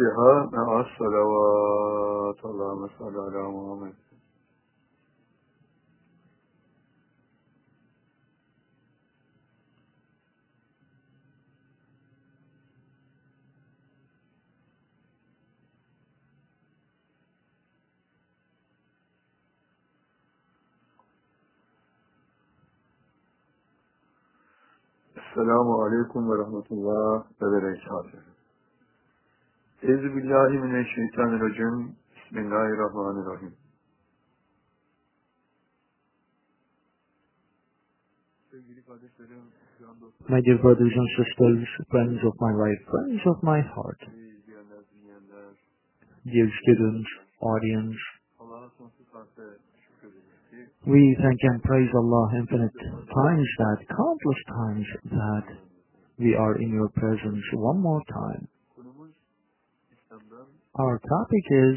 الفاتحة مع الصلوات. اللهم صل على محمد. السلام عليكم ورحمة الله وبركاته. Sevgili kardeşlerim, şu anda My dear brothers and sisters, friends of my life, friends of my heart, dear students, audience, Allah'a sonsuz harfte şükrederiz ki we thank and praise Allah infinite times that, countless times that we are in your presence one more time. Our topic is.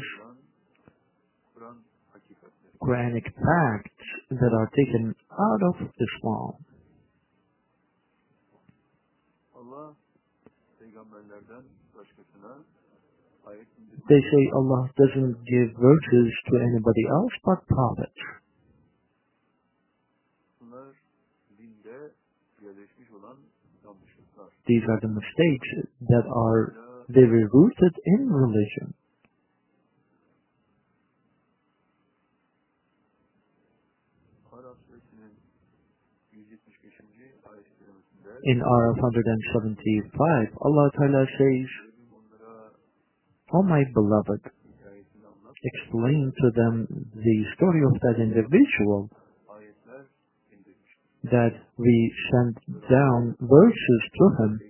Quranic facts that are taken out of Islam. They say Allah doesn't give virtues to anybody else but prophets. These are the mistakes that are very rooted in religion. Araf suresinin 175. In Araf 175, Allah Ta'ala says, O my beloved, explain to them the story of that individual that we sent down verses to him.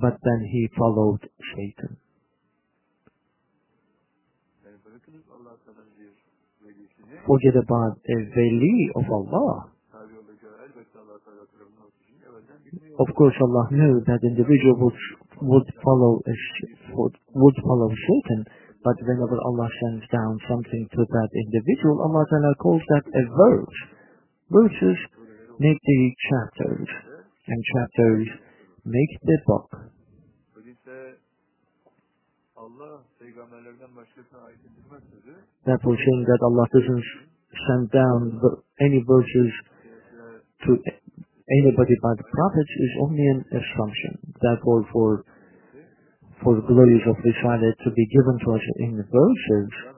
But then he followed velisini Forget about a veli of Allah. Of course, Allah knew that individual would, would follow would, would follow Satan, but whenever Allah sends down something to that individual, Allah Ta'ala calls that a verse. Verses make the chapters, and chapters make the book. Öyleyse Allah peygamberlerden başkasına ayet indirmez sözü Therefore, saying that Allah doesn't send down any verses to anybody but the prophets is only an assumption. Therefore, for for the glories of Risalah to be given to us in the verses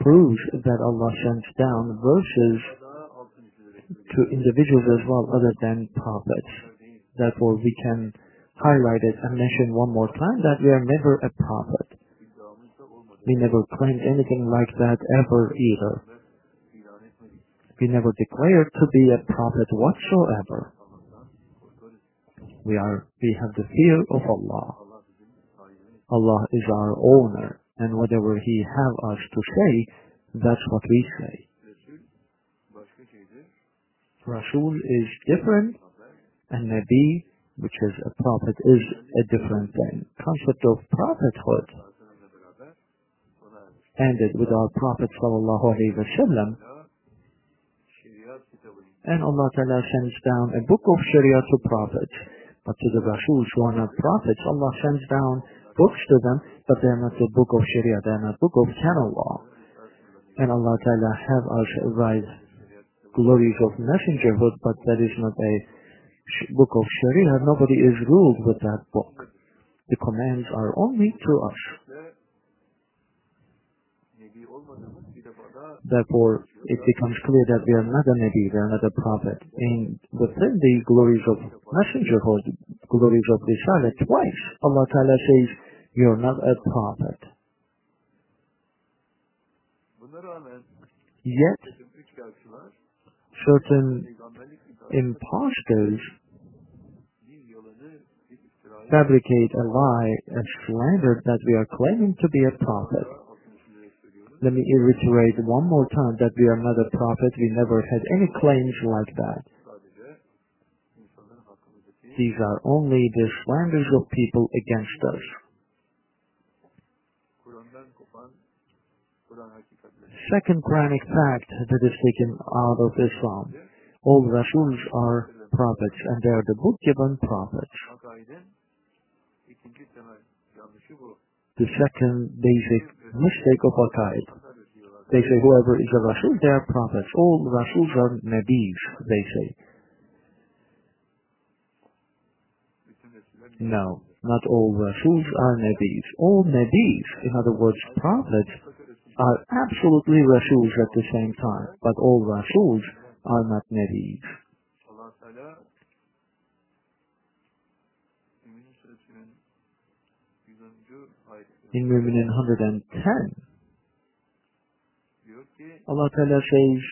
Proves that Allah sends down verses to individuals as well other than prophets. Therefore, we can highlight it and mention one more time that we are never a prophet. We never claimed anything like that ever either. We never declared to be a prophet whatsoever. We are we have the fear of Allah. Allah is our owner, and whatever He have us to say, that's what we say. Rasul is different, and Nabi, which is a prophet, is a different thing. Concept of prophethood ended with our Prophet sallallahu alaihi wasallam, and Allah Ta'ala sends down a book of Sharia to prophets. But to the Rasuls who are not prophets, Allah sends down books to them, but they are not the book of Sharia, they are not book of canon law. And Allah Ta'ala have us write glories of messengerhood, but that is not a book of Sharia. Nobody is ruled with that book. The commands are only to us. Therefore, it becomes clear that we are not a Nabi, we are not a prophet. In within the glories of messengerhood, glories of the Risalah, twice Allah Ta'ala says, you are not a prophet. Yet, bizim üç kağıtçılar certain impostors din yolunu bir iftiraya fabricate a lie, a slander that we are claiming to be a prophet. altını çizerek söylüyoruz. Let me reiterate one more time that we are not a prophet. We never had any claims like that. Sadece insanların hakkımızdaki These are only the slanders of people against us. Second Quranic fact that is taken out of Islam. All Rasuls are prophets and they are the book given prophets. The second basic mistake of Aqaid. They say whoever is a Rasul, they are prophets. All Rasuls are Nabis, they say. No, not all Rasuls are Nabis. All Nabis, in other words, prophets, are absolutely Rasuls at the same time. But all Rasuls are not Nabis. allah Mümin 110. ayetinde In Mu'minin 110, diyor ki Allah Ta'ala says,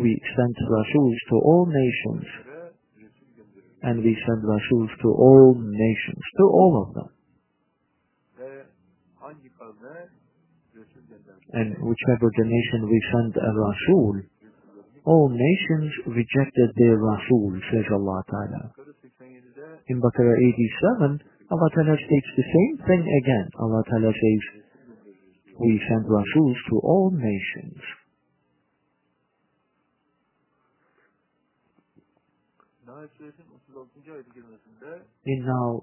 We sent Rasuls to all nations, and we send Rasuls to all nations, to all of them. And whichever the nation we send a Rasul, all nations rejected their Rasul, says Allah Ta'ala. In Baqarah 87, Allah Ta'ala states the same thing again. Allah Ta'ala says, we send Rasuls to all nations. In Nahl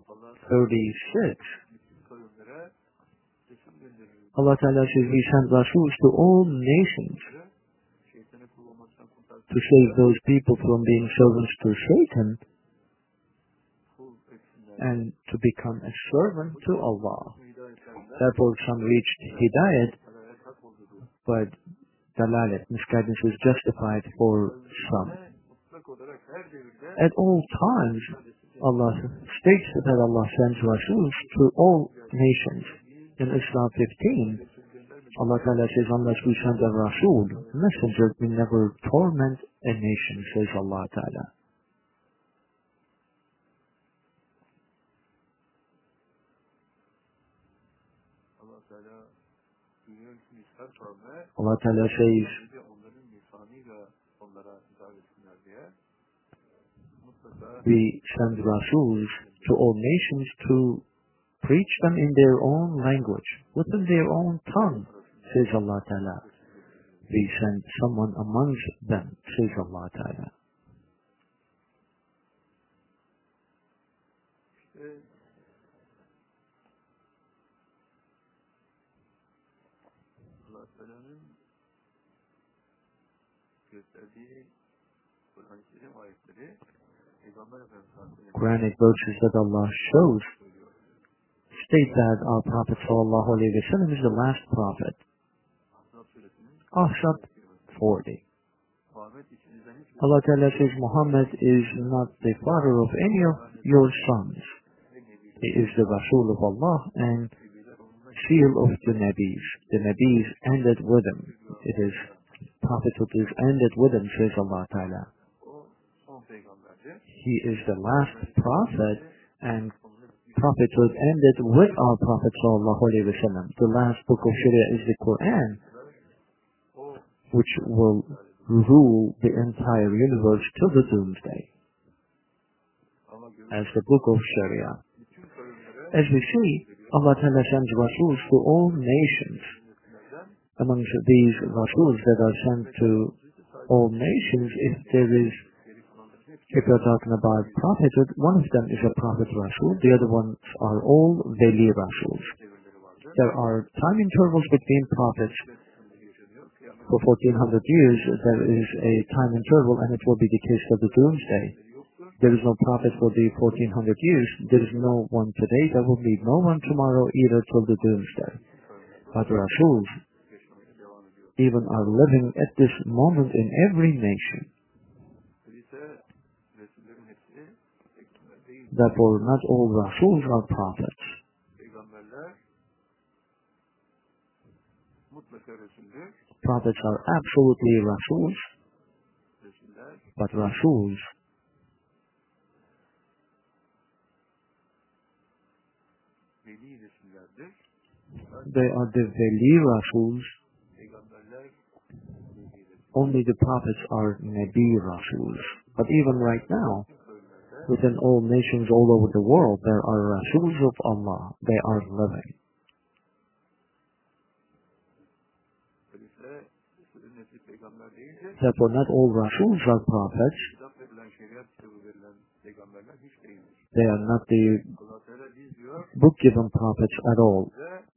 36, bütün kavimlere Resul gönderildi. Allah Ta'ala says, we send Rasuls to all nations Şeytanı kul olmaktan kurtarsın. to save those people from being servants to Satan and to become a servant to Allah. Therefore, some reached Hidayat, hidayet hak oldu. but dalalet, misguidance is justified for some. Ve mutlak olarak her devirde At all times, Allah states that Allah sends Rasul to all nations. In Isra 15, Allah Ta'ala says, unless we send a Rasul, messenger, we never torment a nation, says Allah Ta'ala. Allah Ta'ala says, we send Rasuls to all nations to preach them in their own language, within their own tongue, says Allah Ta'ala. We send someone amongst them, says Allah Ta'ala. Gösterdiği Kur'an-ı Kerim ayetleri Quranic verses that Allah shows state that our Prophet sallallahu alaihi wasallam is the last prophet. Ahzab suresinin 40. Muhammed içinizden hiç Allah Ta'ala says Muhammad is not the father of any of your sons. He is the Rasul of Allah and seal of the Nabis. The Nabis ended with him. It is prophethood is ended with him, says Allah Ta'ala. He is the last prophet and prophethood ended with our Prophet sallallahu. The last book of Sharia is the Quran, which will rule the entire universe till the doomsday as the book of Sharia. As we see, Allah Ta'ala sends Rasuls to all nations. Amongst these Rasuls that are sent to all nations, if there is, if you're talking about prophethood, one of them is a prophet Rasul, the other ones are all Veli Rasuls. There are time intervals between prophets. For 1400 years, there is a time interval, and it will be the case of the doomsday. There is no prophet for the 1400 years. There is no one today. There will be no one tomorrow either till the doomsday. But Rasuls even are living at this moment in every nation. Therefore, not all Rasuls are prophets. Prophets are absolutely Rasuls, but Rasuls they are the Veli Rasuls. Only the prophets are Nabi Rasuls. But even right now, within all nations all over the world, there are Rasuls of Allah. They are living. Therefore, not all Rasuls are prophets. They are not the diyor book-given prophets at all.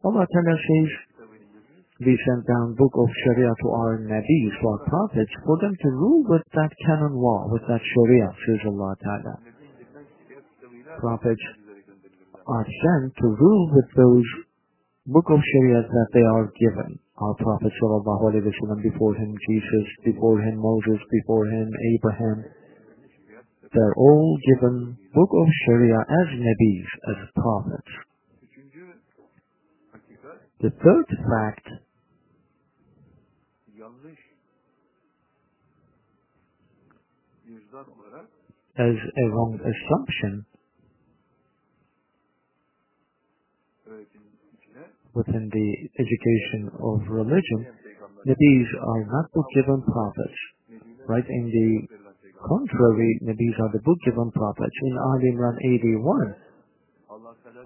Allah Ta'ala says, we sent down book of Sharia to our Nabis, to our prophets, for them to rule with that canon law, with that Sharia, says Allah Ta'ala. Prophets are sent to rule with those book of Sharia that they are given. Our Prophet sallallahu alaihi wasallam, before him Jesus, before him Moses, before him Abraham, they're all given book of Sharia as Nabis, as prophets. The third fact as a wrong assumption within the education of religion, peygamber Nabis are not book-given prophets. Right? In the contrary, Nabis are the book-given prophets. In Ali Imran 81,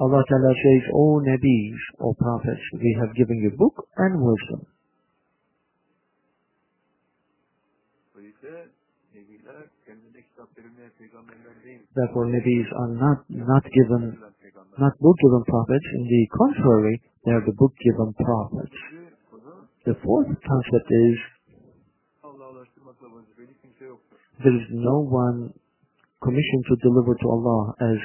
Allah Ta'ala says, O Nabis, O prophets, we have given you book and wisdom. Therefore, Nabis are not, not given. Not book-given prophets. In the contrary, they are the book-given prophets. The fourth concept is, there is no one commissioned to deliver to Allah as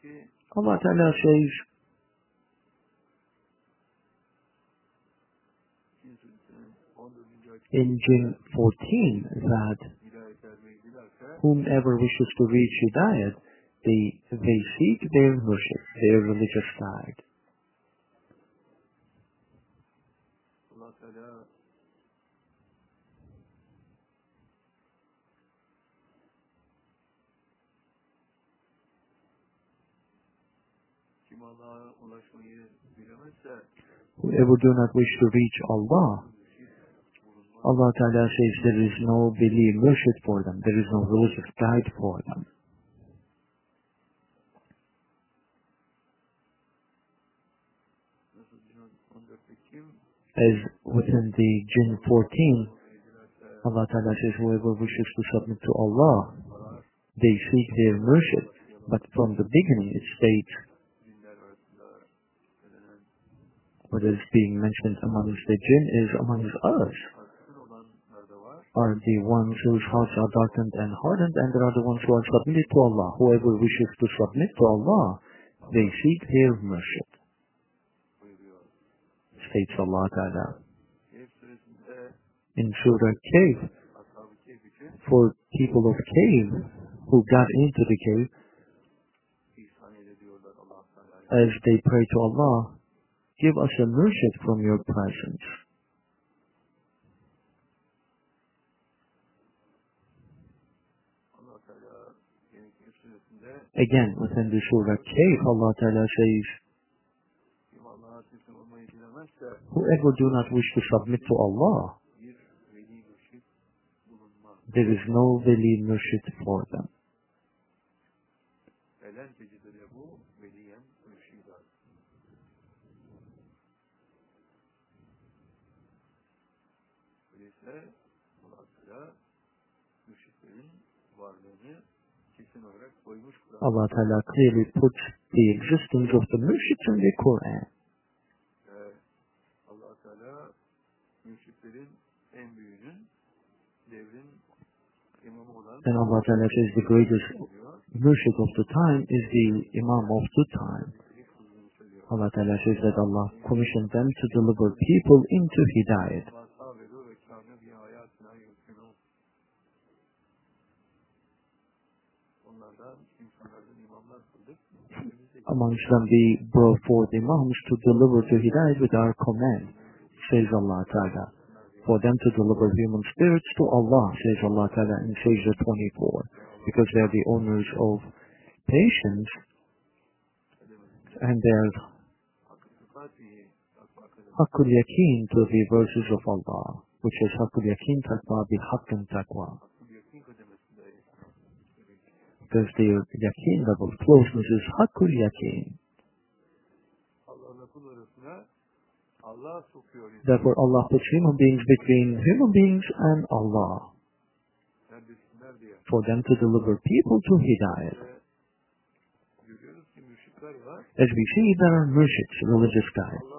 ki Allah Ta'ala says Cin suresinin 14. ayet in Jinn 14 that whomever wishes to reach Hidayat, they, they seek their worship, their religious guide. Allah Teala kim Allah'a ulaşmayı bilemezse Whoever do not wish to reach Allah. Allah Ta'ala says there is no belief worship for them, there is no religious guide for them. Nasıl diyor 14'te kim As within the Jinn 14, dilerse Allah Ta'ala says whoever wishes to submit to Allah, they seek their worship. But from the beginning it states what is being mentioned amongst the jinn is amongst us are the ones whose hearts are darkened and hardened and there are the ones who are submitted to Allah. Whoever wishes to submit to Allah, they seek their mercy. states Allah Ta'ala. In Surah Cave, for people of Cave who got into the cave, as they pray to Allah, give us a mercy from your presence. Again, within the Surah Cave, Allah Ta'ala says, Whoever do not wish to submit to Allah, there is no veli for them. Allah Ta'ala clearly puts the existence of the murshids in the Quran. Ve Allah Teala mürşitlerin en büyüğünün devrin imamı olan And Allah Ta'ala says the greatest diyor. of the time is the Imam of the time. Allah Ta'ala says that Allah commissioned them to deliver people into Hidayat. Amongst them we brought forth Imams to deliver to Hidayat with our command, says Allah Ta'ala. For them to deliver human spirits to Allah, says Allah Ta'ala in Sajda 24. Because they are the owners of patience and they are Hakkul Yakin to the verses of Allah, which is Hakkul Yakin Taqwa bi Taqwa. Because the Yakin level closeness is Hakkul Yakin. Therefore, Allah puts human beings between human beings and Allah for them to deliver people to var. As we see, there are murshids, religious giremez.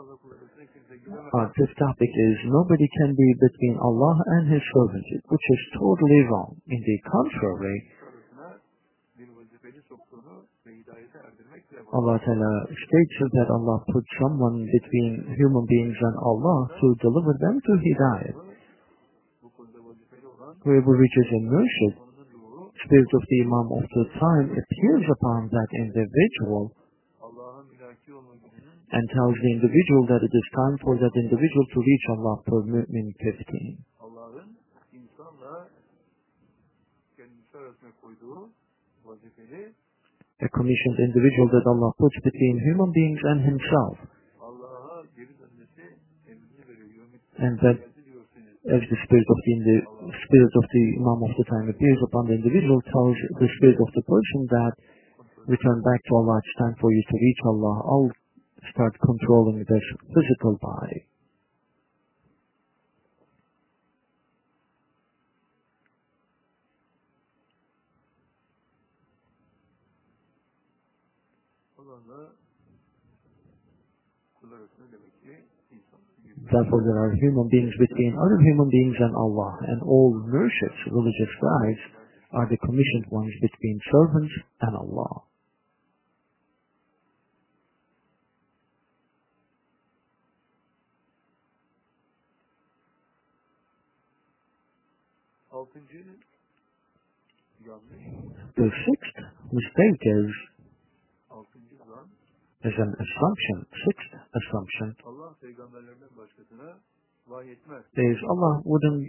Our fifth topic is nobody can be between Allah and His servants, which is totally wrong. In the contrary, Allah Ta'ala states that Allah put someone between human beings and Allah to deliver them to Hidayah. Whoever reaches murshid, spirit of the Imam of the time appears upon that individual and tells the individual that it is time for that individual to reach Allah per Mu'min 15. A commissioned individual that Allah puts between human beings and Himself. Allah'a geri dönmesi emrini veriyor. And that as the spirit of the, the spirit of the Imam of the time appears upon the individual tells the spirit of the person that return back to Allah, it's time for you to reach Allah. I'll start controlling this physical body. Therefore, there are human beings between other human beings and Allah, and all murshids, religious guides, are the commissioned ones between servants and Allah. The sixth mistake is, is an assumption, sixth assumption, Allah peygamberlerden başkasına vahiy etmez. is Allah wouldn't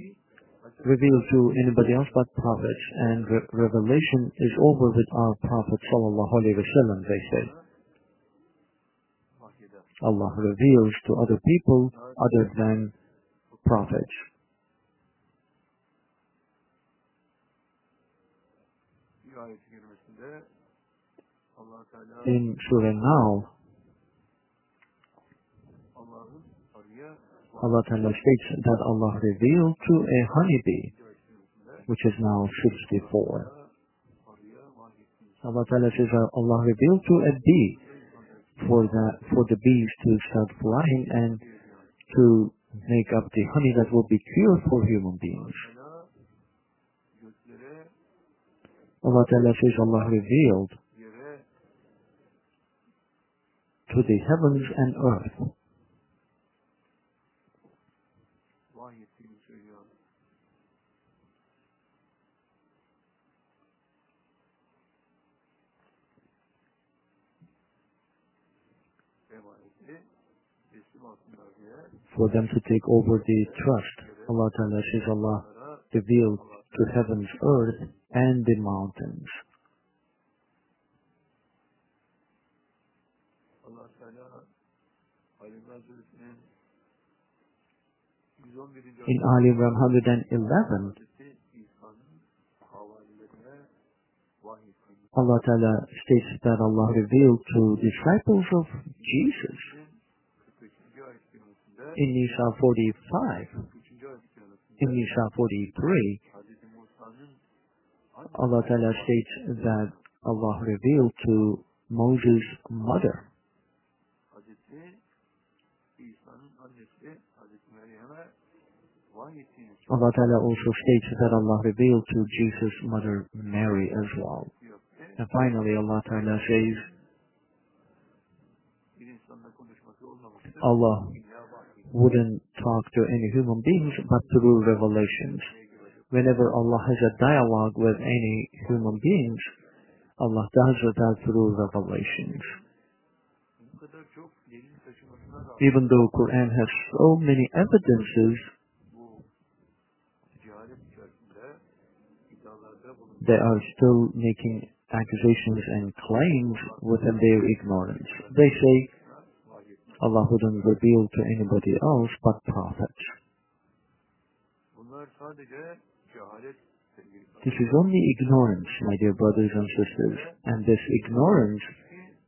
reveal to anybody else but prophets, and re- revelation is over with our Prophet sallallahu alaihi wasallam. They say Allah reveals to other people other than prophets. In Surah Nahl, Allah Ta'ala states that Allah revealed to a honeybee, which is Nahl 64. arıya vahiy ettiğini Allah Ta'ala says that Allah revealed to a bee for that for the bees to start flying and to make up the honey that will be cure for human beings. Allah Ta'ala says Allah revealed to the heavens and earth. vahiy ettiğini söylüyor. Emaneti teslim alsınlar diye For them to take over the trust. Allah Ta'ala says Allah revealed to heavens, earth, and the mountains. Allah Teala Ali İmran Suresinin 111. In Ali Imran 111, Hazreti İsa'nın havarilerine vahiy ettiğini Allah Ta'ala states that Allah revealed to disciples of Jesus 43. ayet kerimesinde in Nisa 45, in Nisa 43, Hazreti Allah Ta'ala states that Allah revealed to Moses' mother. Allah Ta'ala also states that Allah revealed to Jesus' mother Mary as well. And finally, Allah Ta'ala says. Allah wouldn't talk to any human beings but through revelations. Whenever Allah has a dialogue with any human beings, Allah does that through revelations. Even though Quran has so many evidences, they are still making accusations and claims within their ignorance. They say, Allah wouldn't reveal to anybody else but prophets. This is only ignorance, my dear brothers and sisters, and this ignorance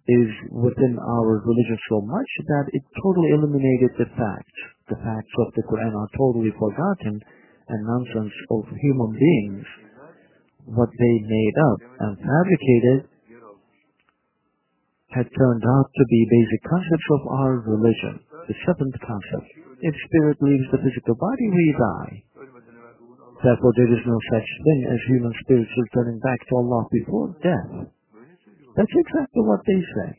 is within our religion so much that it totally eliminated the facts. The facts of the Quran are totally forgotten and nonsense of human beings, what they made up and fabricated, had turned out to be basic concepts of our religion. The seventh concept. If spirit leaves the physical body, we die. Therefore, there is no such thing as human spirits returning back to Allah before death. That's exactly what they say.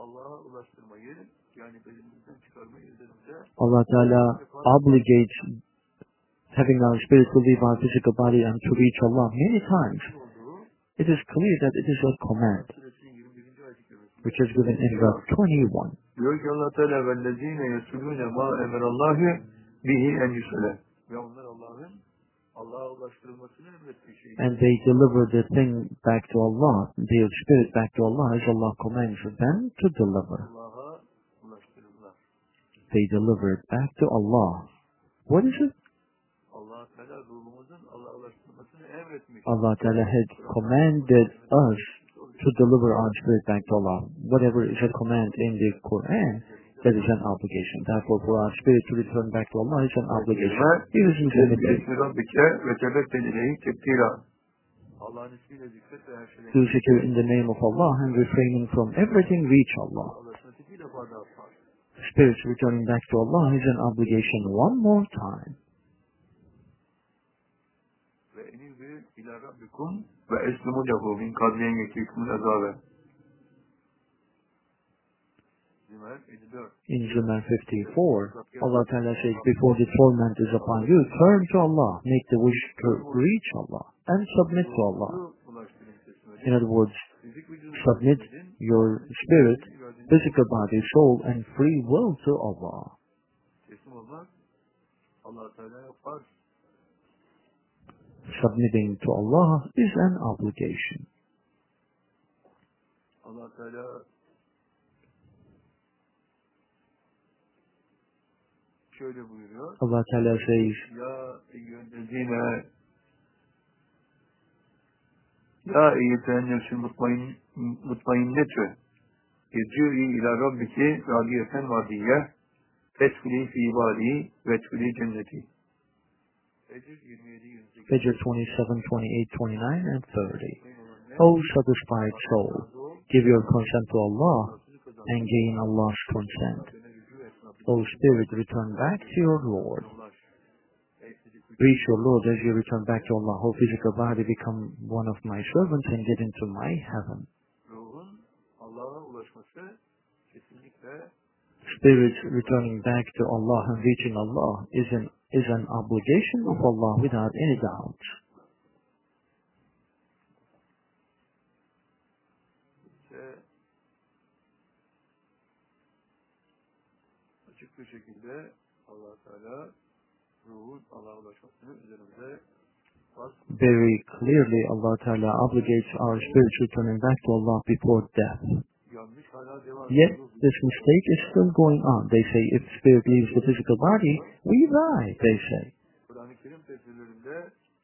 allah yani bedenimizden çıkarmayı üzerimize Allah Ta'ala obligates having our spirit to leave our physical body and to reach Allah many times. It is clear that it is a command, suresinin 21. ayet kerimesinde which is given in verse 21. diyor ki allah Teala vellezine yesulune ma emerallahu bihi en yusule ve onlar Allah'ın Allah'a ulaştırılmasını emrettiği şeyi And they deliver the thing back to Allah, their spirit back to Allah as Allah commands them to deliver. They deliver it back to Allah. What is it? allah Teala ruhumuzun Allah'a emretmiş. Allah Ta'ala had commanded us to deliver our spirit back to Allah. Whatever is a command in the Quran, that is an obligation. Therefore, for our spirit to return back to Allah is an obligation. It is intimidating. Bismi Rabbike ve tebetteli ileyhi tebtira. Allah'ın ismiyle zikret ve her şeyden To secure in the name of Allah and refraining from everything reach Allah. Farz. Spirits returning back to Allah is an obligation one more time. Ve enibu ila rabbikum ve eslimu lehu min kadriyen yekikumul azabe. Zümer 54. In Zumar 54, Allah Ta'ala says, before the torment is upon you, turn to Allah, make the wish to reach Allah, and submit to Allah. Ruhu ulaştırın teslim In other words, submit your spirit, physical body, soul, and free will to Allah. Submitting to Allah is an obligation. allah Teala şöyle buyuruyor. Allah Ta'ala says, Ya eyyühellezine Ya eyyühen nefsül mutmain, mutmainnetü İrci'i ila rabbiki radiyeten vadiye Fesfili fi ibadi Vetfili cenneti Fecr 27 28 Fajr 27, 28, 29, and 30. O oh, satisfied soul, give your consent to Allah and gain Allah's consent. O spirit, return back to your Lord. Reach your Lord as you return back to Allah. O physical body, become one of my servants and get into my heaven. Spirit returning back to Allah and reaching Allah is an, is an obligation of Allah without any doubt. açık bir şekilde allah Teala ruhun Allah'a ulaşmasını üzerimize Very clearly, Allah Ta'ala obligates our spirits returning back to Allah before death. Yet, this mistake is still going on. They say if spirit leaves the physical body, we die, they say.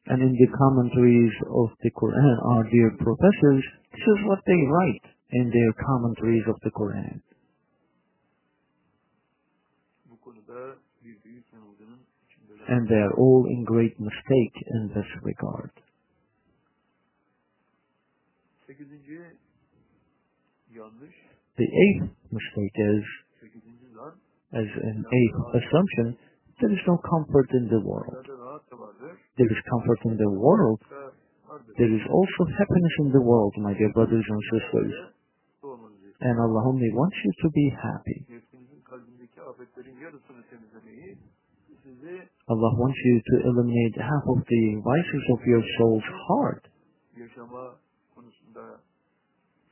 And in the commentaries of the Quran, our dear professors, this is what they write in their commentaries of the Quran. And they are all in great mistake in this regard. The eighth mistake is, as an eighth assumption, there is no comfort in the world. There is comfort in the world. There is also happiness in the world, my dear brothers and sisters. And Allah only wants you to be happy. Allah wants you to eliminate half of the vices of your soul's heart.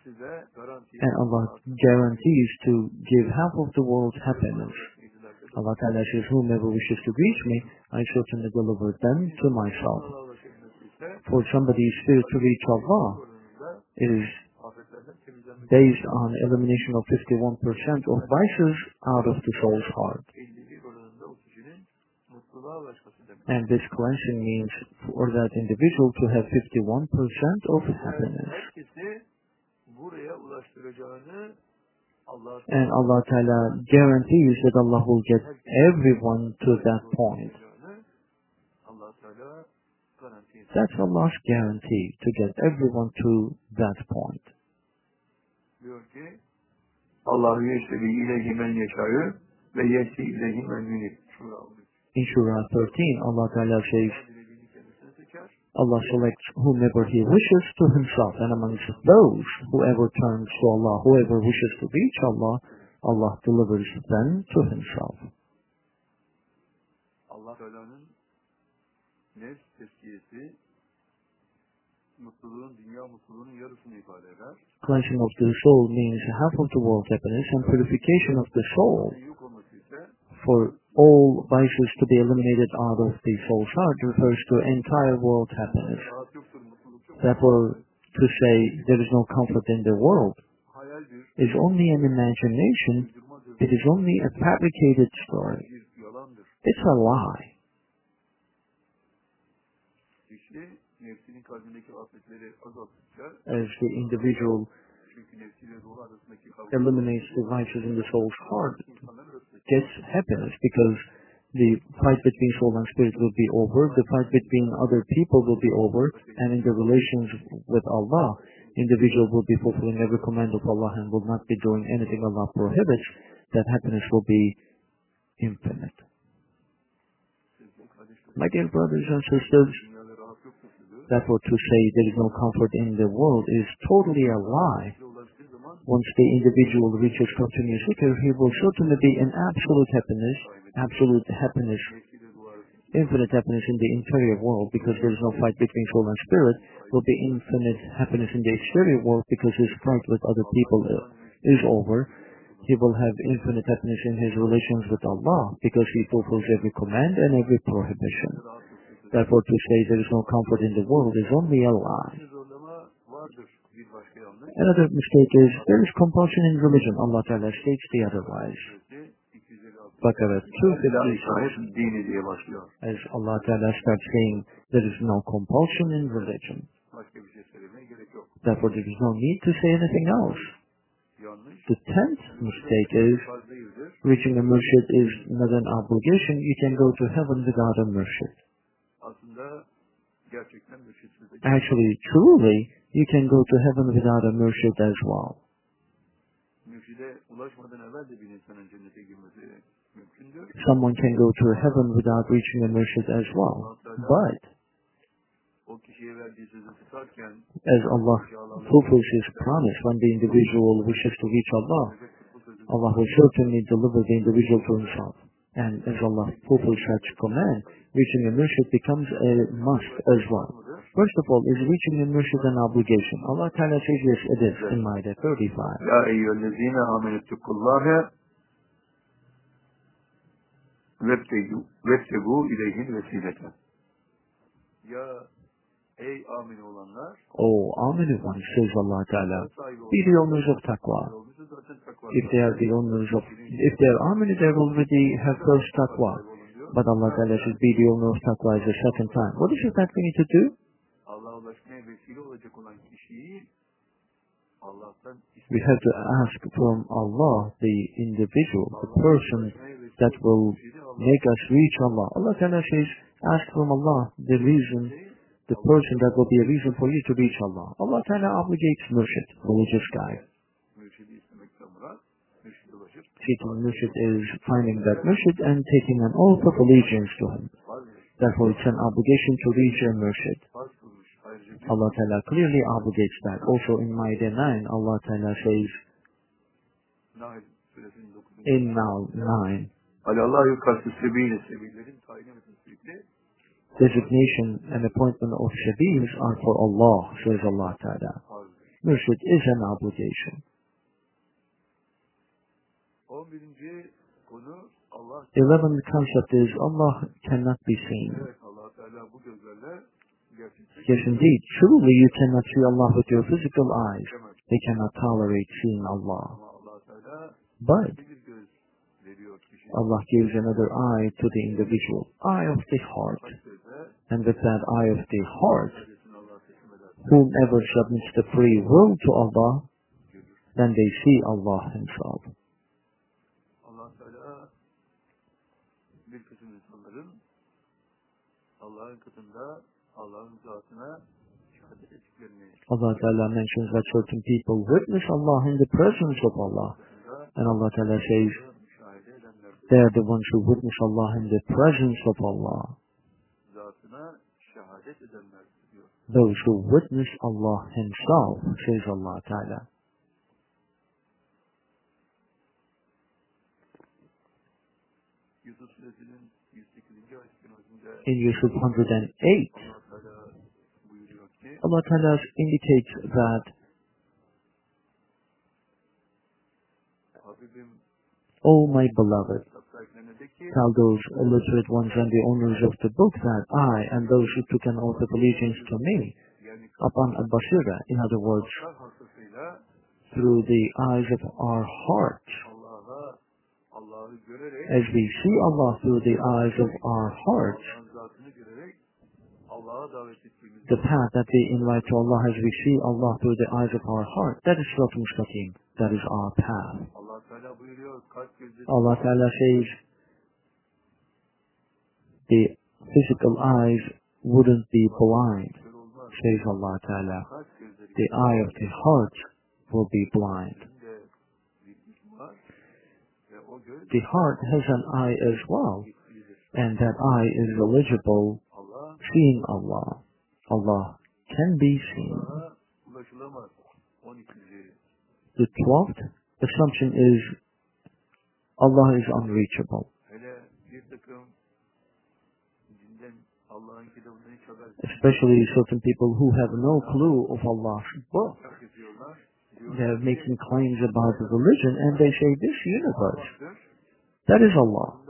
And Allah guarantees to give half of the world's happiness. Allah Ta'ala says, whomever wishes to reach me, I certainly deliver them to myself. For somebody's spirit to reach Allah, is based on elimination of 51% of vices out of the soul's heart. 51 oranında o kişinin mutluluğa ulaşması demek. And this cleansing means for that individual to have 51% of happiness. Buraya ulaştıracağını Allah And Allah Ta'ala guarantees that Allah will get everyone to that point. Allah Teala garanti. That's Allah's guarantee to get everyone to that point. Diyor ki Allahu yeştebi ileyhi men yeşayı ve yeti ileyhi men yunib. Şura almış. In Shura 13, Allah Ta'ala says, Dilediğini kendisine seçer. Allah selects whomever He wishes to Himself, and amongst those, whoever turns to Allah, whoever wishes to reach Allah, Allah delivers them to Himself. Allah Teala'nın nefs tezkiyesi mutluluğun, dünya mutluluğunun yarısını ifade eder. Cleansing of the soul means half of the world happiness, and purification of the soul Yok olması ise for all vices to be eliminated out of the soul's heart refers to entire world happiness. Therefore, to say there is no comfort in the world is only an imagination, it is only a fabricated story. It's a lie. As the individual eliminates the vices in the soul's heart, gets happiness because the fight between soul and spirit will be over, the fight between other people will be over, and in the relations with Allah, individual will be fulfilling every command of Allah and will not be doing anything Allah prohibits, that happiness will be infinite. My dear brothers and sisters, therefore to say there is no comfort in the world is totally a lie. Once the individual reaches continuous zikr, he will certainly be in absolute happiness, absolute happiness, infinite happiness in the interior world because there is no fight between soul and spirit, will be infinite happiness in the exterior world because his fight with other people uh, is over. He will have infinite happiness in his relations with Allah because he fulfills every command and every prohibition. Therefore, to say there is no comfort in the world is only a lie. Another mistake is there is compulsion in religion. Allah Ta'ala states the otherwise. Suresi 256. Bakara Silah 256 şahit dini diye başlıyor. as Allah Ta'ala starts saying there is no compulsion in religion. Therefore, there is no need to say anything else. The tenth mistake is reaching a murshid is not an obligation. You can go to heaven without a murshid. Actually, truly, you can go to heaven without a murshid as well. mürşide ulaşmadan evvel de bir insanın cennete girmesi mümkündür. Someone can go to heaven without reaching a murshid as well. But O kişiye verdiği sözü tutarken as Allah fulfills His promise when the individual wishes to reach Allah, Allah will certainly deliver the individual to Himself. And as Allah fulfills such command, reaching a murshid becomes a must as well. First of all, is reaching a murshid an obligation? Allah Ta'ala says yes, it is in Ma'idah 35. Ya eyyühellezine amenettukullâhe vebtegu, ileyhin vesilete. Ya ey amin olanlar Oh, Aminu one, says Allah Ta'ala, sahibi be the owners of takva If they are the owners of, if they are Aminu, they already have first taqwa. But Allah Ta'ala says, be the owner of taqwa is the second time. What is it that we need to do? Allah'a ulaşmaya vesile olacak olan kişiyi Allah'tan We have to ask from Allah, the individual, the person that will make us reach Allah. Allah Ta'ala says, ask from Allah the reason, the person that will be a reason for you to reach Allah. Allah Ta'ala obligates murshid, religious guide. Seeking murshid is finding that murshid and taking an oath of allegiance to him. Therefore, it's an obligation to reach a murshid. farz kılmış. Ayrıca bir Allah Ta'ala clearly obligates that. Also in Ma'idah 9, Allah Ta'ala says Nahl suresinin 9. in Nahl 9, Allah yukarısı sebile sebillerin tayin etmesiyle designation and appointment of Shabils are for Allah, says Allah Ta'ala. Murshid is an obligation. 11. konu Allah Eleventh concept is Allah cannot be seen. evet Allah Teala bu gözlerle Yes, indeed. Truly, you cannot see Allah with your physical eyes. They cannot tolerate seeing Allah. Ama allah Teala But bir göz veriyor kişiye. Allah gives another eye to the individual, eye of the heart. And with that eye of the heart, iradesini Allah'a teslim eder. whomever submits the free will to Allah, then they see Allah Himself. allah Teala bir kısım insanların Allah'ın katında Allah'ın zatına Allah Ta'ala mentions that certain people witness Allah in the presence of Allah. And Allah Ta'ala says, they are the ones who witness Allah in the presence of Allah. Zatına şehadet edenlerdir diyor. Those who witness Allah Himself, says Allah Ta'ala. In Yusuf 108, Allah Ta'ala indicates that, O my beloved, tell those illiterate ones and the owners of the book that I and those who took an oath of allegiance to me upon al-Basira, in other words, through the eyes of our hearts, as we see Allah through the eyes of our hearts, the path that we invite to Allah as we see Allah through the eyes of our heart, that is Sirat Mustaqim. That is our path. Allah Ta'ala says the physical eyes wouldn't be blind, says Allah Ta'ala. The eye of the heart will be blind. The heart has an eye as well, and that eye is eligible seeing Allah. Allah can be seen. Allah'a ulaşılamaz. 12. The twelfth assumption is Allah is unreachable. Especially certain people who have no clue of Allah's book. They are making claims about the religion and they say this universe, that is Allah.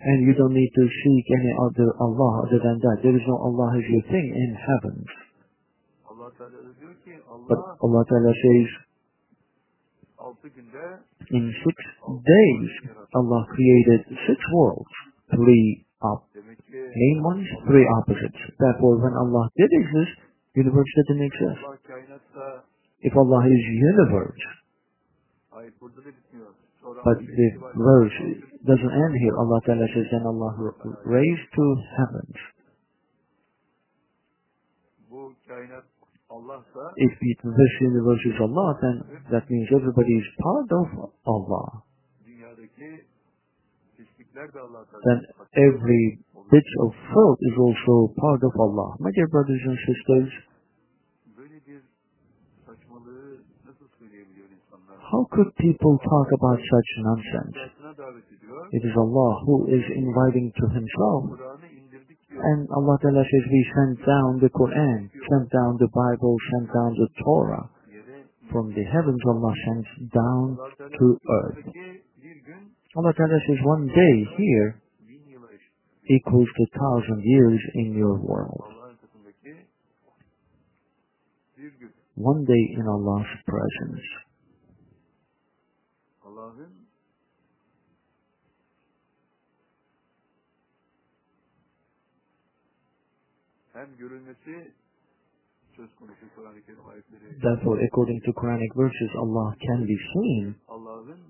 And you don't need to seek any other Allah other than that. There is no Allah as your thing in ki But Allah Ta'ala says, in six days, Allah created six worlds, three demek main ones, three opposites. Therefore, when Allah did exist, universe didn't exist. If Allah is universe, but the verse doesn't end here. Allah Ta'ala says, then Allah raised to heavens. Bu kainat Allah'sa If it- this universe is Allah, then that means everybody is part of Allah. dünyadaki pislikler de Allah Then every bit of filth is also part of Allah. My dear brothers and sisters, Böyle bir saçmalığı nasıl söyleyebiliyor insanlar? how could people talk about such nonsense? It is Allah who is inviting to Himself. And Allah Ta'ala says we sent down the Quran, sent down the Bible, sent down the Torah. From the heavens Allah sends down to earth. Allah Ta'ala says one day here equals to thousand years in your world. One day in Allah's presence. Hem görülmesi söz konusu Kur'an-ı Kerim ayetleri Therefore, according to Quranic verses, Allah can be seen. Allah'ın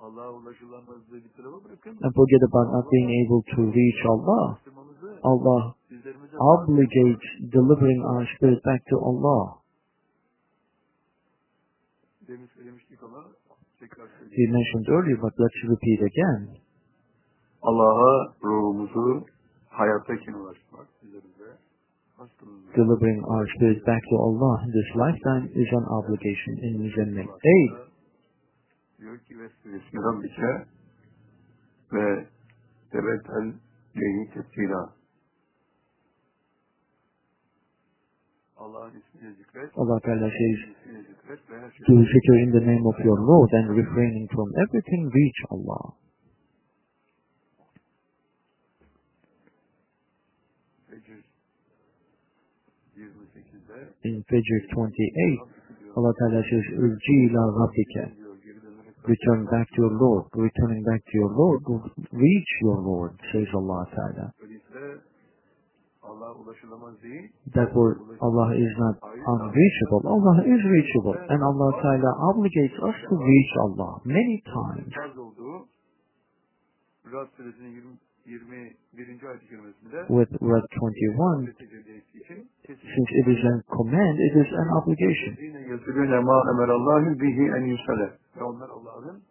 Allah'a ulaşılamazlığı bir tarafa bırakın. And forget about not being able to reach Allah. Allah obligates delivering our spirit back to Allah. demin söylemiştik ama tekrar söyleyeyim. We mentioned earlier, but let's repeat again. Allah'a ruhumuzu hayattayken ulaşmak üzerinde. Delivering our spirit back to Allah in this lifetime is an obligation in Muzammil 8. diyor ki ve suresine Rabbike ve tebetel lehi tefsila Allah'ın ismini zikret. Allah Ta'ala says, ismini zikret ve her to zikr in the name of your Lord and refraining from everything reach Allah. In Fajr 28, Allah Ta'ala says, Irji ila rabbika. Return back to your Lord. Returning back to your Lord will reach your Lord, says Allah Ta'ala. Therefore, Allah is not unreachable. Allah is reachable. And Allah Ta'ala obligates us to reach Allah many times. Farz olduğu Rad suresinin 20, 21. ayet-i kerimesinde With Rad 21, ve tecelli ettiği için kesin. since it is a command, it is an obligation. Yine yasırına ma emerallahu bihi en yusale. Ve onlar Allah'ın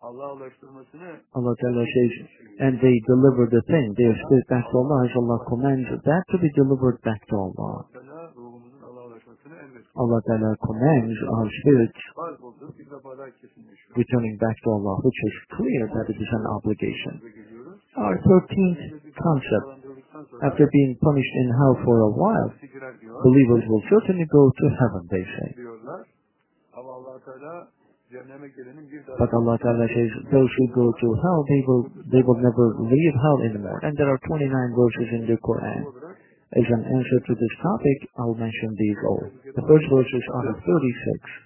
Allah'a ulaştırmasını Allah Ta'ala says, and they deliver the thing. They are spirit back to Allah as Allah commands that to be delivered back to Allah. Teala ruhumuzun Allah'a ulaşmasını emretti. Allah Ta'ala commands our spirits Farz olduğu bir defalar kesinleşiyor. returning back to Allah, which is clear that it is an obligation. Our 13th concept, after being punished in hell for a while, believers will certainly go to heaven, they say. But Allah Ta'ala says, those who go to hell, they will, they will never leave hell anymore. And there are 29 verses in the Quran. As an answer to this topic, I'll mention these all. The first verse is out of 36.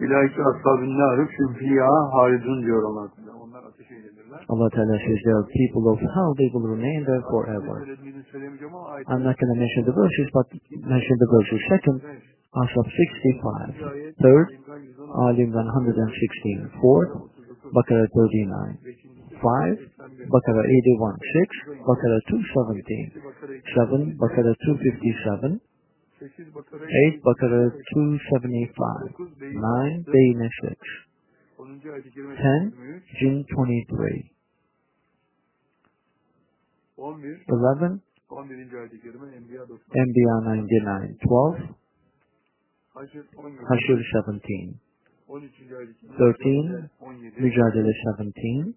İlahi ashabın narı fîhâ halidun diyor allah Allah Ta'ala says there are people of hell, they will remain there forever. I'm not going to mention the verses, but mention the verses. Second, Ashraf 65. ayet Third, İmkan 116, Al Imran 116. Fourth, 39, Baqarah 39. Five, 81, Baqarah 81. Six, Baqarah 217. Bakara Seven, Baqarah 257. sekiz Bakara Eight, Baqarah 275. dokuz Beyin, Nine, Bayyinah 6. Onuncu ayet-i kerime Ten, 23, Jinn 23. on Eleven, on birinci ayet-i kerime Enbiya 99. Twelve, Haşr 17, Hashr 17. on üçüncü ayet-i kerime Thirteen, on yedi, Mujadala 17.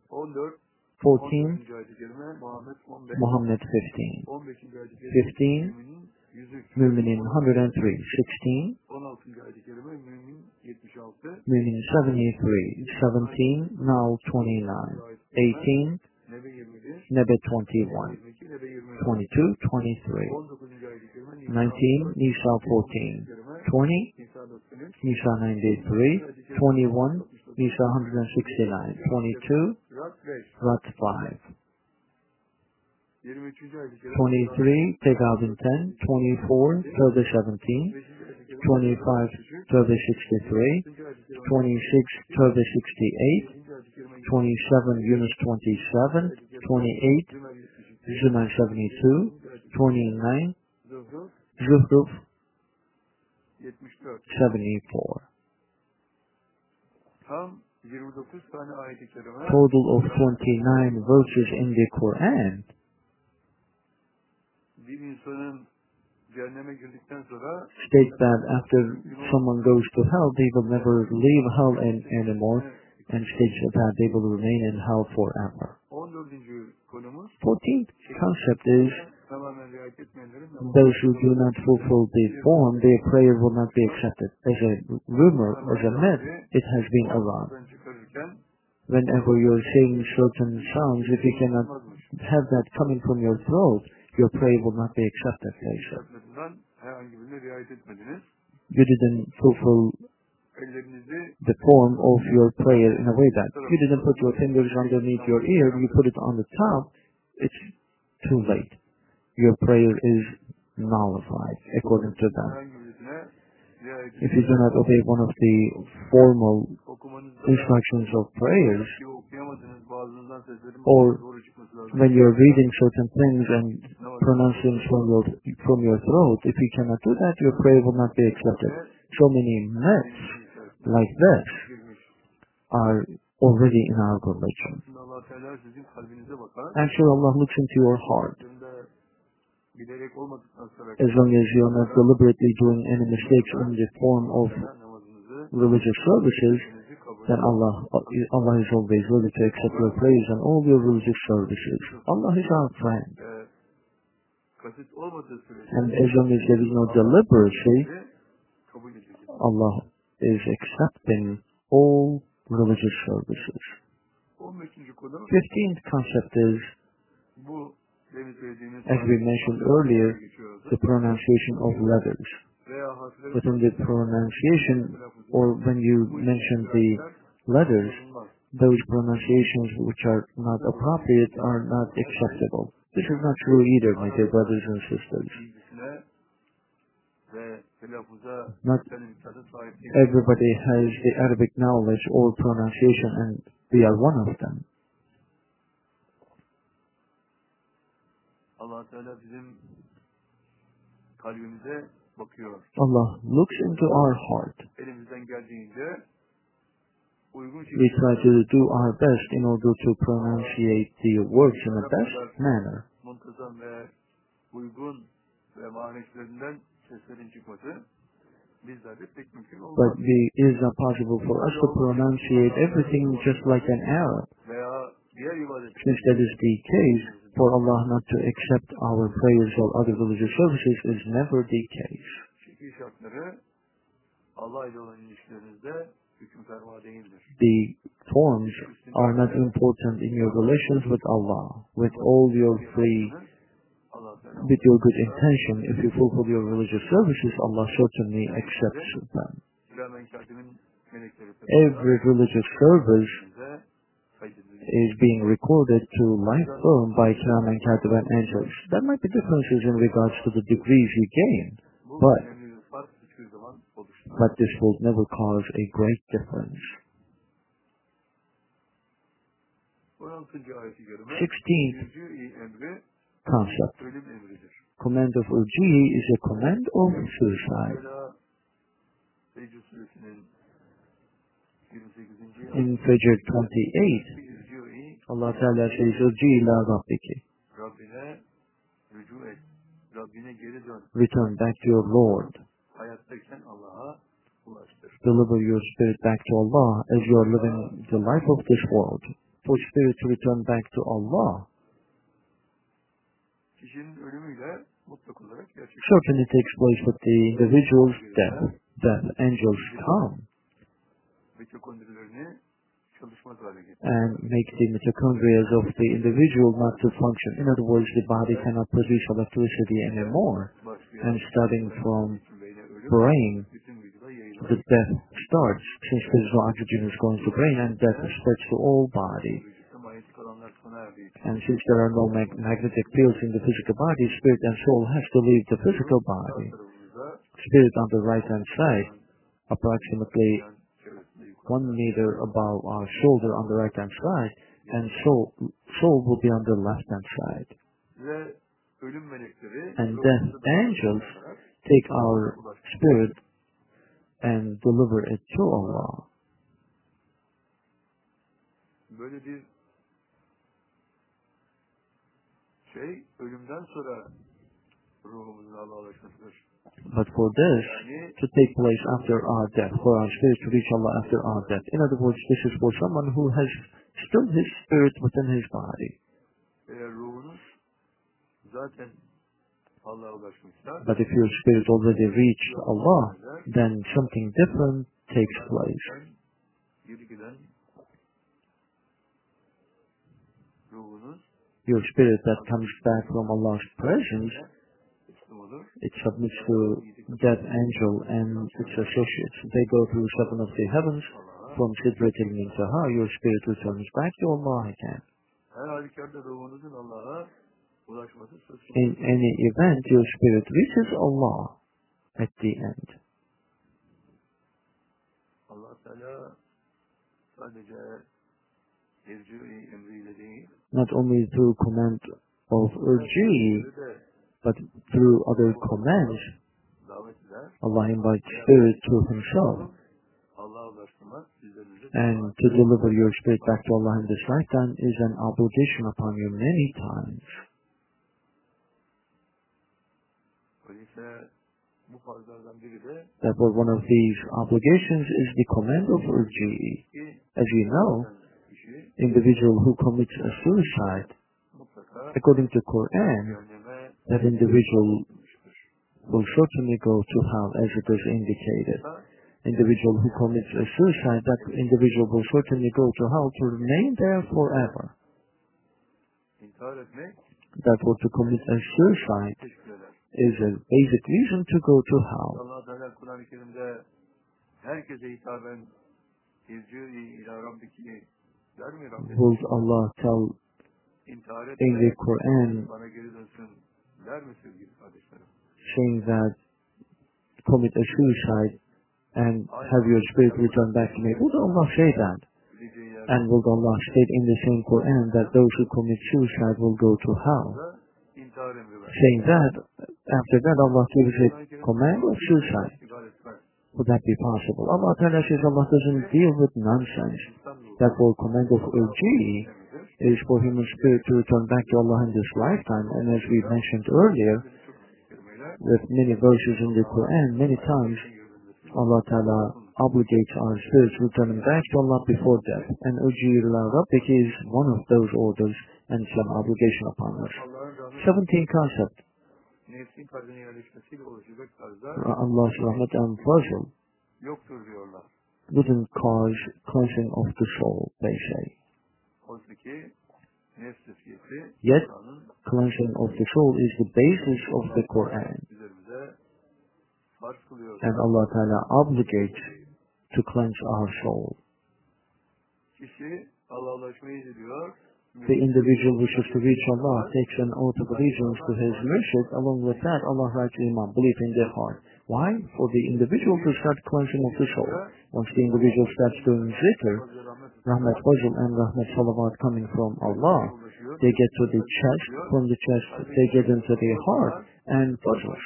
Fourteen, 14. Muhammed 15, 15. 15. ayet-i kerime Fifteen, Müminin 103, Sixteen, 16. ayet-i kerime Mümin 76, Mu'min 73. Seventeen, Nahl 29. Eighteen, Nebe 21, Nebe 21. 22, 23, 19. ayet-i kerime 19, Nisa 14. 20, Nisa 93, 21, Nisa 169. 22, Rad 5, Rad 5. 23. ayet-i kerime 23, 10. 24, Tawbah 17. 5. ayet-i kerime 25, Tawbah 63. 26, Tawbah 68. 27, Yunus 27. 28, Zumar 72. 29, Zuhru Zuhruf 74. 74. Tam 29 tane ayet-i kerime Total of 29 verses in the Quran bir insanın cehenneme girdikten sonra state that after someone goes to hell, they will never leave hell an, anymore, and states that they will remain in hell forever. 14th concept is tamamen riayet etmeyenlerin namazı. those who do not fulfill the form, their prayer will not be accepted. As a rumor, as a myth, it has been around. Whenever you're saying certain sounds, if you cannot have that coming from your throat, your prayer will not be accepted, they say. Herhangi birine riayet etmediniz. You didn't fulfill Ellerinizi the form of your prayer in a way that you didn't put your fingers underneath your ear, you put it on the top, it's too late. Your prayer is nullified according to them. herhangi birisine riayet If you do not obey one of the formal instructions of prayers, ki okuyamadığınız bazılarından seslerin Or doğru çıkması lazım. when you're reading certain things and pronouncing from your from your throat, if you cannot do that, your prayer will not be accepted. So many myths like this are already in our religion. Aslında allah Teala sizin kalbinize bakar. Actually, Allah looks into your heart. Üzerinde bilerek olmadıktan sonra As long as you're not deliberately doing any mistakes in the form of religious services, then Allah Allah is always ready to accept your praise and all your religious services. Allah is our friend. And as long as there is no deliberacy. Allah is accepting all religious services. 15th concept is, as we mentioned earlier, the pronunciation of letters. Within the pronunciation or when you mention the letters, those pronunciations which are not appropriate are not acceptable. This is not true either, my dear brothers and sisters. bilgisine ve telaffuza Not sen imkanı sahip değil. everybody has the Arabic knowledge or pronunciation and we are one of them. allah Teala bizim kalbimize. Allah looks into our heart. Elimizden geldiğince uygun We try to do our best in order to pronunciate the words in the best manner. muntazam ve uygun ve manetlerinden seslerin çıkması bizlerde pek mümkün But it is not possible for us to pronunciate everything just like an Arab. Veya diğer ibadet Since that is the case, for Allah not to accept our prayers or other religious services is never the case. şekil şartları Allah ile olan ilişkilerinizde hüküm ferma değildir. The forms are not important in your relations with Allah. With all your free, with your good intention, if you fulfill your religious services, Allah certainly accepts them. Kiramen katimin melekleri Every religious service. Is being recorded to life firm by Kiraman Katibin. There might be differences in regards to the degrees you gain, But- this will never cause a great difference. 16. 16th concept. Command of urji is a command of suicide. Mesela Secde suresinin 28. In Fajr 28, Allah Ta'ala says, Urji ila rabbiki. Rabbine rücu et. Rabbine geri dön. Return back to your Lord. Hayattayken Allah'a ulaştır. Deliver your spirit back to Allah as you are living the life of this world. For spirit to return back to Allah Kişinin ölümüyle mutlak olarak gerçekleşir. certainly takes place with the individual's death. Death angels come Mitokondrilerini çalışmaz hale getirir. And make the mitochondria of the individual not to function. In other words, the body cannot produce electricity anymore. And starting from brain, the death starts since there's no oxygen is going to brain and death spreads to all body. And since there are no mag- magnetic fields in the physical body, spirit and soul has to leave the physical body. Spirit on the right hand side, approximately yan çevresinde yukarı. one meter above our shoulder on the right hand side, and soul, soul will be on the left hand side. Ve ölüm melekleri And then angels Take our spirit and deliver it to Allah. Böyle bir şey ölümden sonra ruhumuzun Allah'a ulaşmasıdır. But for this to take place after our death, for our spirit to reach Allah after our death. In other words, this is for someone who has still his spirit within his body. eğer ruhunuz zaten Allah'a ulaşmışsa But if your spirit already reached Allah, then something different takes place. Allah'tan geri giden ruhunuz Your spirit that comes back from Allah's presence, teslim olur. it submits to that angel and its associates. They go through seven of the heavens. From Sidrat al-Muntaha, your spirit returns back to Allah again. her halükarda ruhunuzun Allah'a ulaşması söz In any event, your spirit reaches Allah at the end. Allah Teala sadece irci emriyle değil, Not only through command of urji, but through other commands. Allah invites spirit to Himself. And to deliver your spirit back to Allah in this lifetime is an obligation upon you many times. Therefore, one of these obligations is the command of urji. As you know, individual who commits a suicide, according to Quran, that individual will certainly go to hell as it is indicated. Individual who commits a suicide, that individual will certainly go to hell to remain there forever. Etmek Therefore, to commit a suicide is a basic reason to go to hell. Will Allah tell in the Quran saying that commit a suicide and have your spirit return back to me? Would Allah say that? And will Allah state in the same Quran that those who commit suicide will go to hell? Saying that, after that Allah gives a command of suicide. Would that be possible? Allah Ta'ala says Allah doesn't deal with nonsense. Ruhu Therefore, command of emridir. Is for human spirit to return back to Allah in this lifetime. And as we mentioned earlier, with many verses in the Quran, many times Allah Ta'ala obligates our spirits to returning back to Allah before death. And Ujir Rabbik is one of those orders and some obligation upon us. 17 concept. Allah's rahmat and fazl wouldn't cause cleansing of the soul, they say. Oysa ki nefs tezkiyesi Yet, cleansing of the soul is the basis of the Quran. üzerimize farz kılıyor. And Allah Ta'ala obligates to cleanse our soul. Kişi Allah'laşmayı diliyor. The individual wishes to reach Allah, takes an oath of allegiance to his murshid. Along with that, Allah writes Iman, belief in their heart. Why? For the individual to start cleansing of the soul. Once the individual starts doing zikr, Rahmat Fazl and Rahmat Salawat coming from Allah, they get to the chest, from the chest they get into the heart, and Fazls,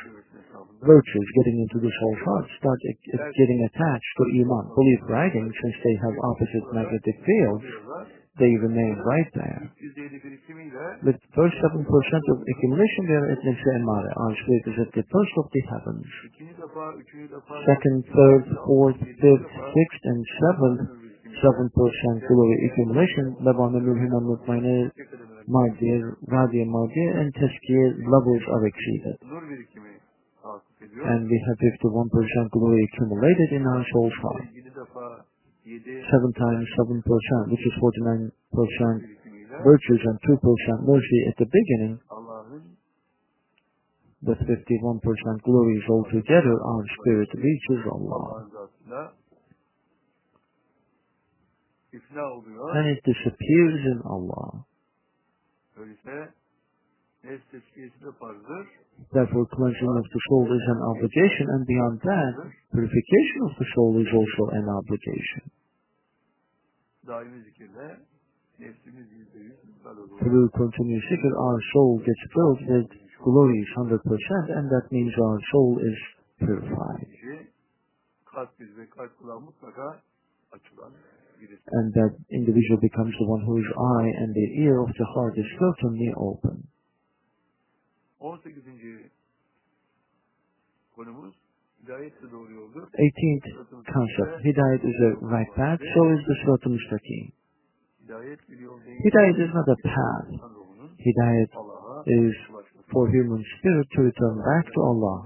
virtues getting into the soul's heart start getting attached to Iman, belief writing, since they have opposite magnetic fields, they remain right there. %50 birikimiyle With first 7% of accumulation there at Nifsa Emare, our spirit is at the first of the heavens. Second, third, fourth, fifth, sixth, and seventh, 7% glory accumulation, Lebanon Nurhina Mutmainı, Mardir, Radia Mardir, and Teskiye levels are exceeded. And we have 51% glory accumulated in our soul's heart. 7 defa 7 7 times 7%, which is 49% virtues and 2% mercy at the beginning, with 51% glories altogether, our spirit reaches Allah. Allah'ın zatında ifna oluyor. And it disappears in Allah. Öyleyse nefs tezkiyesi de farzdır. Therefore, cleansing of the soul is an obligation, and beyond that, purification of the soul is also an obligation. Daimi zikirle nefsimiz yüzde yüz. Through continuous zikr, our soul gets filled with glories 100%, and that means our soul is purified. Kalp yüz ve kalp kulağı mutlaka açılan birisi. And that individual becomes the one whose eye and the ear of the heart is certainly open. 18. konumuz hidayet de doğru yoldur. 18th concept, Hidayat is a right path, so is the Suratul Mustaqim. Hidayat is not a path. Hidayat is for human spirit to return back to Allah.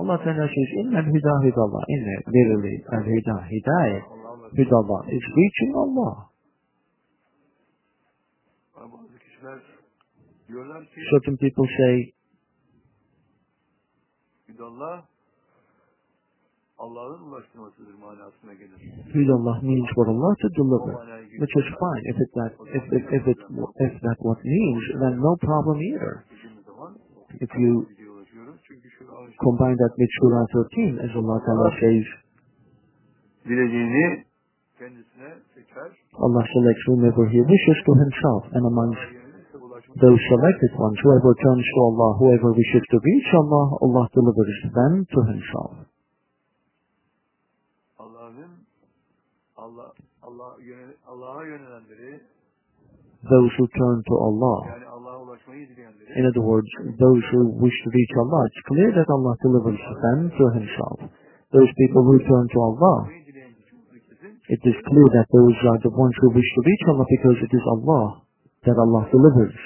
Allah Ta'ala says, Inna huda hidallah. Inna, literally, al-hida, hidayat, Allah'a hidallah is reaching Allah. Ama bazı kişiler diyorlar ki Certain people say, hidallah Allah'ın ulaştırmasıdır manasına gelir. Hidallah means for Allah to deliver, which is fine. If it that, if, if, if it, if that what means, then no problem either. If you gidiyor ulaşıyoruz. Çünkü şu ağaç combine that with Surah 13, as Allah Ta'ala says, dilediğini kendisine seçer. Allah selects whomever He wishes to Himself, and amongst those selected ones, whoever turns to Allah, whoever wishes to reach Allah, Allah delivers them to Himself. Allah'ın Allah Allah yönel, Allah'a yönelenleri Those who turn to Allah, yani Allah'a ulaşmayı dileyenleri. In other words, those who wish to reach Allah, it's clear that Allah delivers them to Himself. Those people who turn to Allah, it is clear that those are the ones who wish to reach Allah because it is Allah that Allah delivers.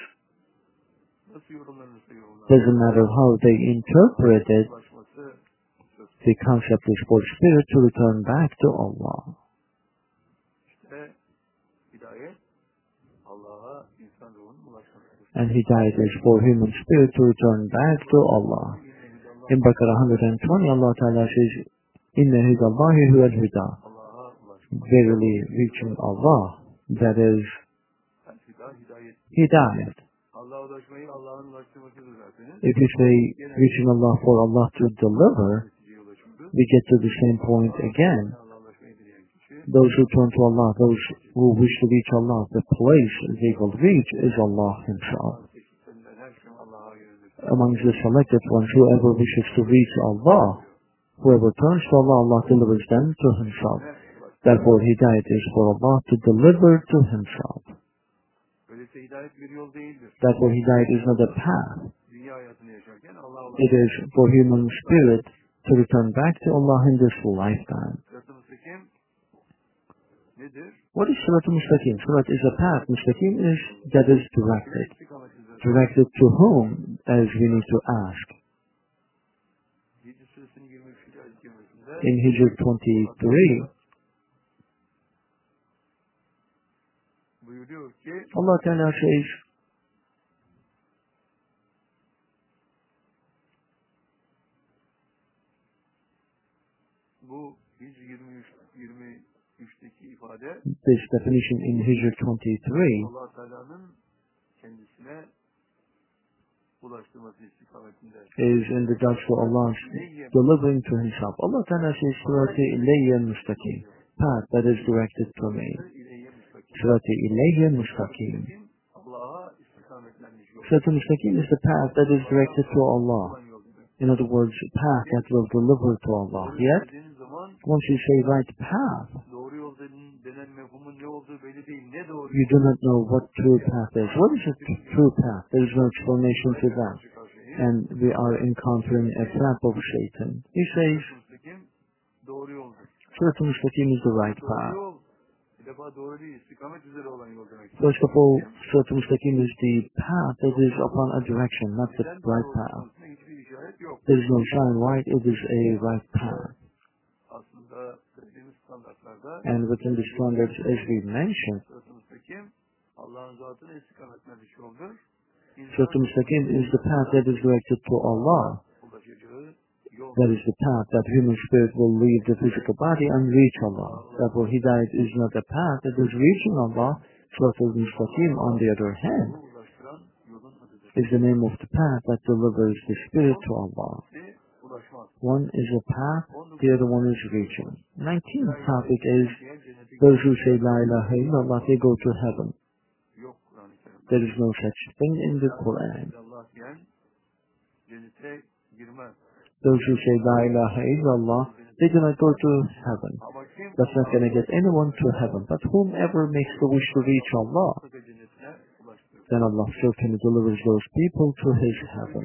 Doesn't matter how they interpret it, the concept is for spirit to return back to Allah. And Hidayat is for human spirit to return back to Allah. In Baqarah 120, Allah Ta'ala says, hidallahi huwal huda. Allah'a ulaşmak. Verily, reaching Allah, that is hidayat. If you say reaching Allah for Allah to deliver, we get to the same point again. Those who turn to Allah, those who wish to reach Allah, the place they will reach is Allah Himself. seçiklerinden her şey Allah'a yönelir. Among the selected ones, whoever wishes to reach Allah, whoever turns to Allah, Allah delivers them to Himself. Therefore, Hidayat is for Allah to deliver to Himself. Öyleyse hidayet bir yol değildir. Therefore, Hidayat is not a path. Dünya hayatını yaşarken Allah'a It is for human spirit to return back to Allah in this lifetime. Sırat-ı müstakim nedir? What is Surat Mustaqim? Surat is a path. Mustaqim is that is directed. Directed to whom, as we need to ask. Hicr suresinin 23. ayet kerimesinde In Hijr 23, buyuruyor ki Allah Ta'ala says, bu Hicr 23 23'teki ifade this definition in Hijr 23 Allah Teala'nın kendisine ulaştırması istikametinde. is in regards to Allah's delivering to Himself. Allah Ta'ala says, Surat Ilayya Mustaqim, path that is directed to me. Surat Ilayya Mustaqim. Istikametlenmiş Mustaqim is the path that is directed to Allah. In other words, path that will deliver to Allah. Yet, once you say right path, you do not know what true path is. What is a true path? There is no explanation to that. And we are encountering a trap of Satan. He says, yoldur. Mustaqim is the right path. Doğru istikamet üzere olan yol demek. First of all, Surat Mustaqim is the path that is upon a direction, not the right path. olmasına hiçbir işaret yok. There is no sign why it is a right path. Aslında söylediğimiz standartlarda And within the standards, as we mentioned, Sırat-ı Müstakim Allah'ın zatına istikametlenmiş yoldur. Surat Mustaqim is the path that is directed to Allah. That is the path that human spirit will leave the physical body and reach Allah. Therefore, Hidayat is not a path that is reaching Allah. Surat al-Mustaqim, on the other hand, is the name of the path that delivers the spirit to Allah. One is a path, the other one is reaching. 19th topic is those who say La ilaha illallah, they go to heaven. There is no such thing in the Quran. Those who say La ilaha illallah, they do not go to heaven. That's not going to get anyone to heaven. But whomever makes the wish to reach Allah, then Allah certainly delivers those people to His heaven.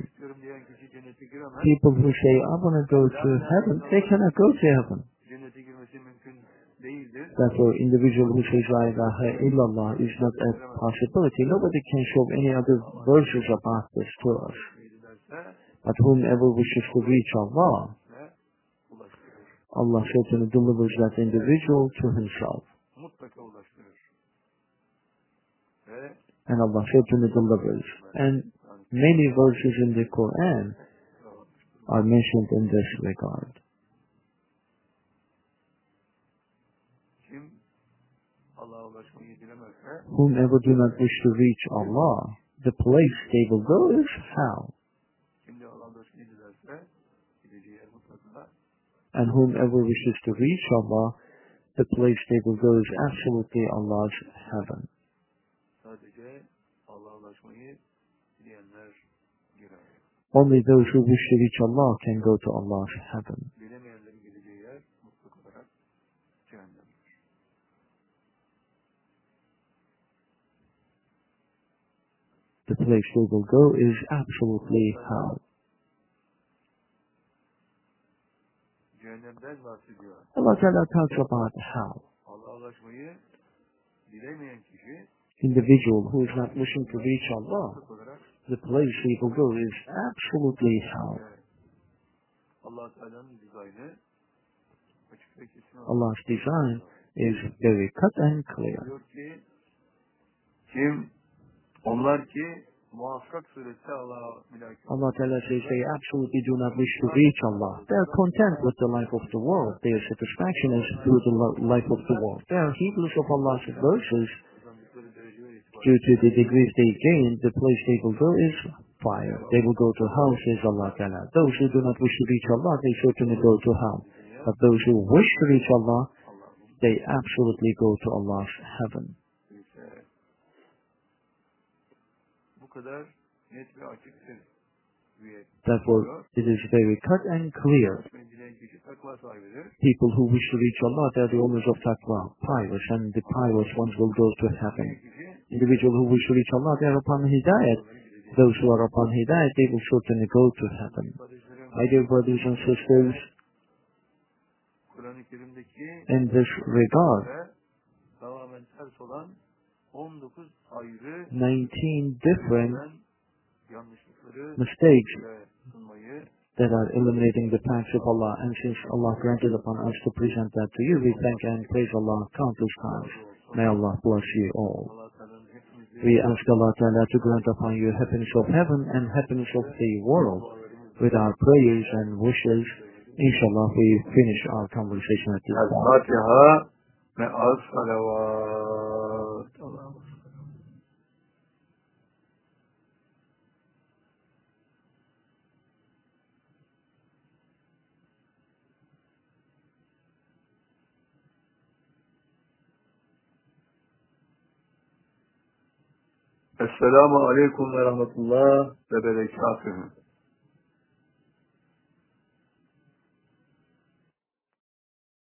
People who say, I want to go to heaven, they cannot go to heaven. Therefore, individual who says La ilaha illallah is not a possibility. Nobody can show any other verses about this to us. But whomever wishes to reach Allah. Allah certainly delivers that individual to Himself. And Allah certainly delivers. And many verses in the Quran are mentioned in this regard. Whomever do not wish to reach Allah, the place they will go is hell. And whomever wishes to reach Allah, the place they will go is absolutely Allah's heaven. sadece Allah'a ulaşmayı dileyenler girer. Only those who wish to reach Allah can go to Allah's heaven. Bilemeyenlerin gideceği yer mutlak olarak cehennemdir. The place they will go is absolutely hell. Cehennemden bahsediyor. Allah Ta'ala talks about hell. Allah'a ulaşmayı dilemeyen kişi Individual who is not wishing to reach Allah, the place he will go is absolutely hell. Allah's design is very cut and clear. kim onlar ki mülakı Allah Ta'ala says they absolutely do not wish to reach Allah. They are content with the life of the world. Their satisfaction is through the life of the world. They are heedless of Allah's verses. Due to the degrees they gain, the place they will go is fire. They will go to hell, says Allah Ta'ala. Those who do not wish to reach Allah, they certainly go to hell. But those who wish to reach Allah, they absolutely go to Allah's heaven. ise bu kadar net ve açıktır. Therefore, it is very cut and clear. menzilen kişi takva sahibidir. People who wish to reach Allah, they are the owners of taqwa, pious, and the pious ones will go to heaven. Kişi Individual who wish to reach Allah, they are upon hidayat. Those who are upon hidayat, they will certainly go to heaven. My dear brothers and sisters, in this regard, ve tamamen ters olan 19 different mistakes that are eliminating the paths of Allah. And since Allah granted upon us to present that to you, we thank and praise Allah countless times. May Allah bless you all. Allah Teala'nın hepimizi We ask Allah Ta'ala to grant upon you happiness of heaven and happiness of the world. With our prayers and wishes, inshallah, we finish our conversation at this point. Esselamu Aleyküm ve Rahmetullah ve Berekatuhu.